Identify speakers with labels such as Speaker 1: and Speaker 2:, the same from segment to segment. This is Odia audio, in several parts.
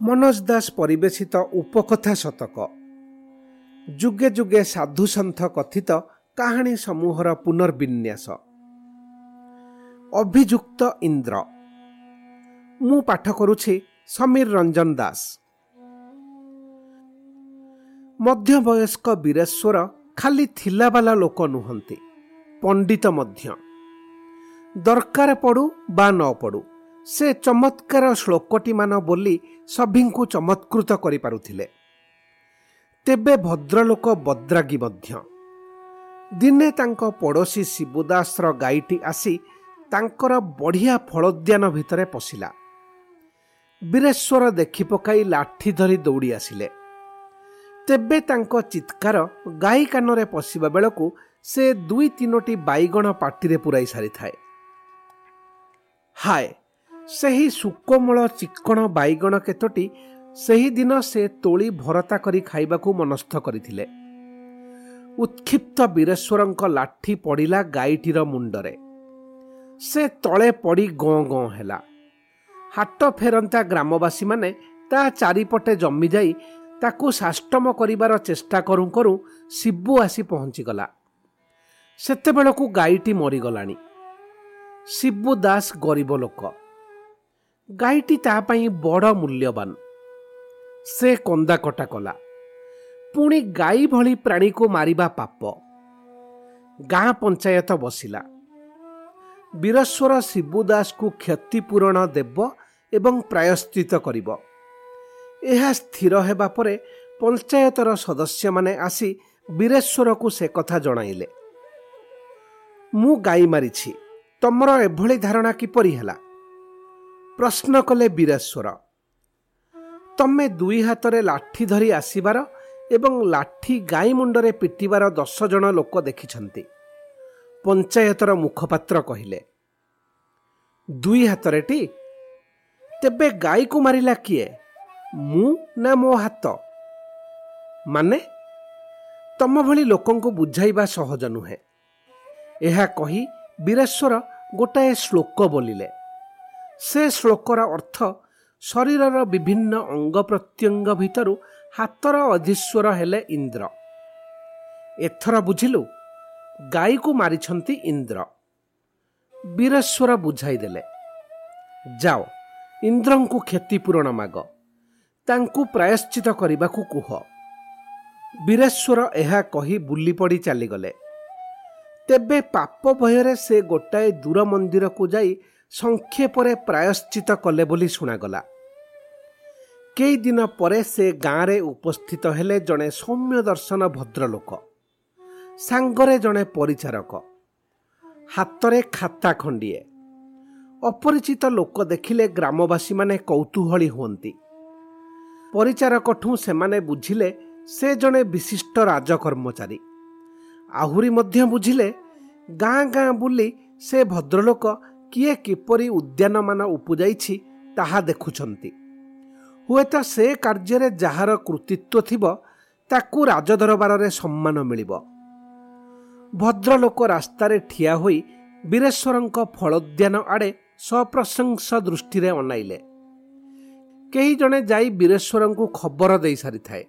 Speaker 1: ମନୋଜ ଦାସ ପରିବେଶିତ ଉପକଥା ଶତକ ଯୁଗେ ଯୁଗେ ସାଧୁସନ୍ଥ କଥିତ କାହାଣୀ ସମୂହର ପୁନର୍ବିନ୍ୟାସ। ଅଭିଯୁକ୍ତ ଇନ୍ଦ୍ର। ମୁଁ ପାଠ କରୁଛି ସମୀର ରଞ୍ଜନ ଦାସ। ମଧ୍ୟବୟସ୍କ ବୀରେଶ୍ୱର ଖାଲି ଥିଲାବାଲା ଲୋକ ନୁହନ୍ତି ପଣ୍ଡିତ ମଧ୍ୟ। ଦରକାର ପଡ଼ୁ ବା ନ ପଡ଼ୁ। ସେ ଚମତ୍କାର ଶ୍ଳୋକଟିମାନ ବୋଲି ସଭିଙ୍କୁ ଚମତ୍କୃତ କରିପାରୁଥିଲେ ତେବେ ଭଦ୍ରଲୋକ ବଦ୍ରାଗୀ ମଧ୍ୟ ଦିନେ ତାଙ୍କ ପଡ଼ୋଶୀ ଶିବୁଦାସର ଗାଈଟି ଆସି ତାଙ୍କର ବଢ଼ିଆ ଫଳୋଦ୍ୟାନ ଭିତରେ ପଶିଲା ବୀରେଶ୍ୱର ଦେଖି ପକାଇ ଲାଠି ଧରି ଦୌଡ଼ି ଆସିଲେ ତେବେ ତାଙ୍କ ଚିତ୍କାର ଗାଈ କାନରେ ପଶିବା ବେଳକୁ ସେ ଦୁଇ ତିନୋଟି ବାଇଗଣ ପାଟିରେ ପୁରାଇ ସାରିଥାଏ ହାଏ ସେହି ସୁକୋମଳ ଚିକ୍କଣ ବାଇଗଣ କେତୋଟି ସେହିଦିନ ସେ ତୋଳି ଭରତା କରି ଖାଇବାକୁ ମନସ୍ଥ କରିଥିଲେ। ଉତ୍କ୍ଷିପ୍ତ ବୀରେଶ୍ୱରଙ୍କ ଲାଠି ପଡ଼ିଲା ଗାଈଟିର ମୁଣ୍ଡରେ। ସେ ତଳେ ପଡ଼ି ଗଁ ଗଁ ହେଲା। ହାଟ ଫେରନ୍ତା ଗ୍ରାମବାସୀମାନେ ତା ଚାରିପଟେ ଜମିଯାଇ ତାକୁ ସାଷ୍ଟମ କରିବାର ଚେଷ୍ଟା କରୁ କରୁ ଶିବୁ ଆସି ପହଞ୍ଚିଗଲା। ସେତେବେଳକୁ ଗାଈଟି ମରିଗଲାଣି। ଶିବୁ ଦାସ ଗରିବ ଲୋକ। ଗାଈଟି ତା ପାଇଁ ବଡ଼ ମୂଲ୍ୟବାନ। ସେ କନ୍ଦାକଟା କଲା। ପୁଣି ଗାଈ ଭଳି ପ୍ରାଣୀକୁ ମାରିବା ପାପ। ଗାଁ ପଞ୍ଚାୟତ ବସିଲା। ବୀରଶ୍ୱର ଶିବୁ ଦାସକୁ କ୍ଷତିପୂରଣ ଦେବ ଏବଂ ପ୍ରାୟଶ୍ଚିତ କରିବ। ଏହା ସ୍ଥିର ହେବା ପରେ ପଞ୍ଚାୟତର ସଦସ୍ୟମାନେ ଆସି ବୀରେଶ୍ୱରକୁ ସେ କଥା ଜଣାଇଲେ। ମୁଁ ଗାଈ ମାରିଛି। ତମର ଏଭଳି ଧାରଣା କିପରି ହେଲା? ପ୍ରଶ୍ନ କଲେ ବୀରେଶ୍ୱର ତମେ ଦୁଇ ହାତରେ ଲାଠି ଧରି ଆସିବାର ଏବଂ ଲାଠି ଗାଈ ମୁଣ୍ଡରେ ପିଟିବାର ଦଶ ଜଣ ଲୋକ ଦେଖିଛନ୍ତି। ପଞ୍ଚାୟତର ମୁଖପାତ୍ର କହିଲେ ଦୁଇ ହାତରେ ଟି ତେବେ ଗାଈକୁ ମାରିଲା କିଏ? ମୁଁ ନା ମୋ ହାତ? ମାନେ? ତମ ଭଳି ଲୋକଙ୍କୁ ବୁଝାଇବା ସହଜ ନୁହେଁ। ଏହା କହି ବୀରେଶ୍ୱର ଗୋଟାଏ ଶ୍ଲୋକ ବୋଲିଲେ। ସେ ଶ୍ଳୋକର ଅର୍ଥ ଶରୀରର ବିଭିନ୍ନ ଅଙ୍ଗ ପ୍ରତ୍ୟଙ୍ଗ ଭିତରୁ ହାତର ଅଧୀଶ୍ୱର ହେଲେ ଇନ୍ଦ୍ର। ଏଥର ବୁଝିଲୁ ଗାଈକୁ ମାରିଛନ୍ତି ଇନ୍ଦ୍ର। ବୀରେଶ୍ୱର ବୁଝାଇ ଦେଲେ ଯାଅ ଇନ୍ଦ୍ରଙ୍କୁ କ୍ଷତିପୂରଣ ମାଗ। ତାଙ୍କୁ ପ୍ରାୟଶ୍ଚିତ କରିବାକୁ କୁହ ବୀରେଶ୍ୱର ଏହା କହି ବୁଲି ପଡ଼ି ଚାଲିଗଲେ। ତେବେ ପାପ ଭୟରେ ସେ ଗୋଟାଏ ଦୂର ମନ୍ଦିରକୁ ଯାଇ ସଂକ୍ଷେପରେ ପ୍ରାୟଶ୍ଚିତ କଲେ ବୋଲି ଶୁଣାଗଲା। କେଇଦିନ ପରେ ସେ ଗାଁରେ ଉପସ୍ଥିତ ହେଲେ ଜଣେ ସୌମ୍ୟ ଦର୍ଶନ ଭଦ୍ରଲୋକ। ସାଙ୍ଗରେ ଜଣେ ପରିଚାରକ। ହାତରେ ଖାତା ଖଣ୍ଡିଏ। ଅପରିଚିତ ଲୋକ ଦେଖିଲେ ଗ୍ରାମବାସୀମାନେ କୌତୂହଳୀ ହୁଅନ୍ତି। ପରିଚାରକଠୁ ସେମାନେ ବୁଝିଲେ ସେ ଜଣେ ବିଶିଷ୍ଟ ରାଜକର୍ମଚାରୀ। ଆହୁରି ମଧ୍ୟ ବୁଝିଲେ ଗାଁ ଗାଁ ବୁଲି ସେ ଭଦ୍ରଲୋକ କିଏ କିପରି ଉଦ୍ୟାନମାନ ଉପୁଜାଇଛି ତାହା ଦେଖୁଛନ୍ତି। ହୁଏତ ସେ କାର୍ଯ୍ୟରେ ଯାହାର କୃତିତ୍ୱ ଥିବ ତାକୁ ରାଜଦରବାରରେ ସମ୍ମାନ ମିଳିବ। ଭଦ୍ରଲୋକ ରାସ୍ତାରେ ଠିଆ ହୋଇ ବୀରେଶ୍ୱରଙ୍କ ଫଳୋଦ୍ୟାନ ଆଡ଼େ ସପ୍ରଶଂସ ଦୃଷ୍ଟିରେ ଅନାଇଲେ। କେହି ଜଣେ ଯାଇ ବୀରେଶ୍ୱରଙ୍କୁ ଖବର ଦେଇ ସାରିଥାଏ।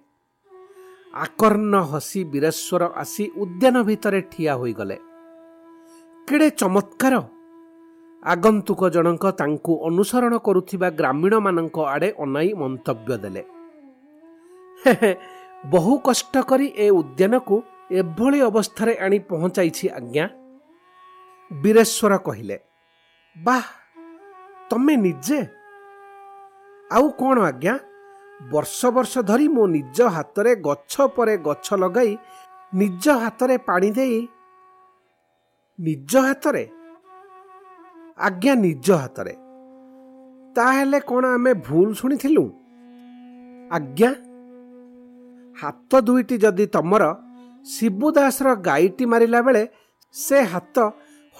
Speaker 1: ଆକର୍ଣ୍ଣ ହସି ବୀରେଶ୍ୱର ଆସି ଉଦ୍ୟାନ ଭିତରେ ଠିଆ ହୋଇଗଲେ। କେଡ଼େ ଚମତ୍କାର! ଆଗନ୍ତୁକ ଜଣଙ୍କ ତାଙ୍କୁ ଅନୁସରଣ କରୁଥିବା ଗ୍ରାମୀଣମାନଙ୍କ ଆଡ଼େ ଅନାଇ ମନ୍ତବ୍ୟ ଦେଲେ। ବହୁ କଷ୍ଟ କରି ଏ ଉଦ୍ୟାନକୁ ଏଭଳି ଅବସ୍ଥାରେ ଆଣି ପହଞ୍ଚାଇଛି ଆଜ୍ଞା। ବୀରେଶ୍ୱର କହିଲେ ବାଃ ତମେ ନିଜେ? ଆଉ କ'ଣ ଆଜ୍ଞା? ବର୍ଷ ବର୍ଷ ଧରି ମୋ ନିଜ ହାତରେ ଗଛ ପରେ ଗଛ ଲଗାଇ ନିଜ ହାତରେ ପାଣି ଦେଇ ନିଜ ହାତରେ ଆଜ୍ଞା ନିଜ ହାତରେ। ତାହେଲେ କ'ଣ ଆମେ ଭୁଲ ଶୁଣିଥିଲୁ? ଆଜ୍ଞା। ହାତ ଦୁଇଟି ଯଦି ତମର ଶିବୁଦାସର ଗାଈଟି ମାରିଲା ବେଳେ ସେ ହାତ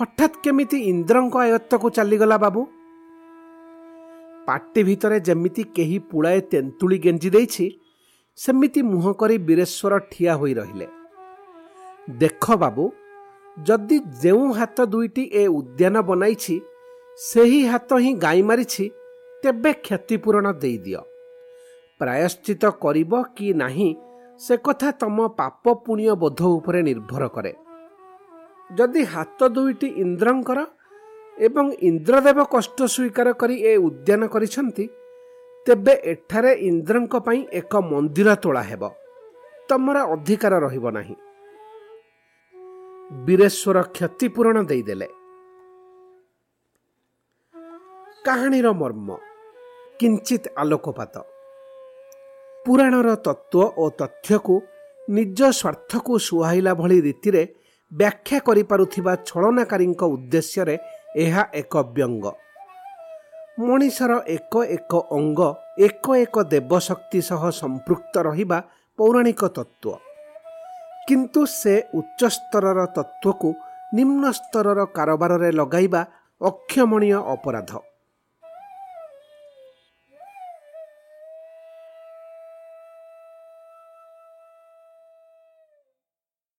Speaker 1: ହଠାତ୍ କେମିତି ଇନ୍ଦ୍ରଙ୍କ ଆୟତ୍ତକୁ ଚାଲିଗଲା ବାବୁ? ପାଟି ଭିତରେ ଯେମିତି କେହି ପୁଳାଏ ତେନ୍ତୁଳି ଗେଞ୍ଜି ଦେଇଛି ସେମିତି ମୁହଁ କରି ବୀରେଶ୍ୱର ଠିଆ ହୋଇ ରହିଲେ। ଦେଖ ବାବୁ ଯଦି ଯେଉଁ ହାତ ଦୁଇଟି ଏ ଉଦ୍ୟାନ ବନାଇଛି ସେହି ହାତ ହିଁ ଗାଈ ମାରିଛି ତେବେ କ୍ଷତିପୂରଣ ଦେଇଦିଅ। ପ୍ରାୟଶ୍ଚିତ କରିବ କି ନାହିଁ ସେ କଥା ତମ ପାପ ପୁଣ୍ୟ ବୋଧ ଉପରେ ନିର୍ଭର କରେ। ଯଦି ହାତ ଦୁଇଟି ଇନ୍ଦ୍ରଙ୍କର ଏବଂ ଇନ୍ଦ୍ରଦେବ କଷ୍ଟ ସ୍ୱୀକାର କରି ଏ ଉଦ୍ୟାନ କରିଛନ୍ତି ତେବେ ଏଠାରେ ଇନ୍ଦ୍ରଙ୍କ ପାଇଁ ଏକ ମନ୍ଦିର ତୋଳା ହେବ ତମର ଅଧିକାର ରହିବ ନାହିଁ। ବୀରେଶ୍ୱର କ୍ଷତିପୂରଣ ଦେଇଦେଲେ। କାହାଣୀର ମର୍ମ କିଞ୍ଚିତ ଆଲୋକପାତ। ପୁରାଣର ତତ୍ତ୍ୱ ଓ ତଥ୍ୟକୁ ନିଜ ସ୍ୱାର୍ଥକୁ ସୁହାଇଲା ଭଳି ରୀତିରେ ବ୍ୟାଖ୍ୟା କରିପାରୁଥିବା ଛଳନାକାରୀଙ୍କ ଉଦ୍ଦେଶ୍ୟରେ ଏହା ଏକ ବ୍ୟଙ୍ଗ। ମଣିଷର ଏକ ଏକ ଅଙ୍ଗ ଏକ ଏକ ଦେବଶକ୍ତି ସହ ସମ୍ପୃକ୍ତ ରହିବା ପୌରାଣିକ ତତ୍ତ୍ୱ। କିନ୍ତୁ ସେ ଉଚ୍ଚସ୍ତରର ତତ୍ତ୍ୱକୁ ନିମ୍ନ ସ୍ତରର କାରବାରରେ ଲଗାଇବା ଅକ୍ଷମଣୀୟ ଅପରାଧ।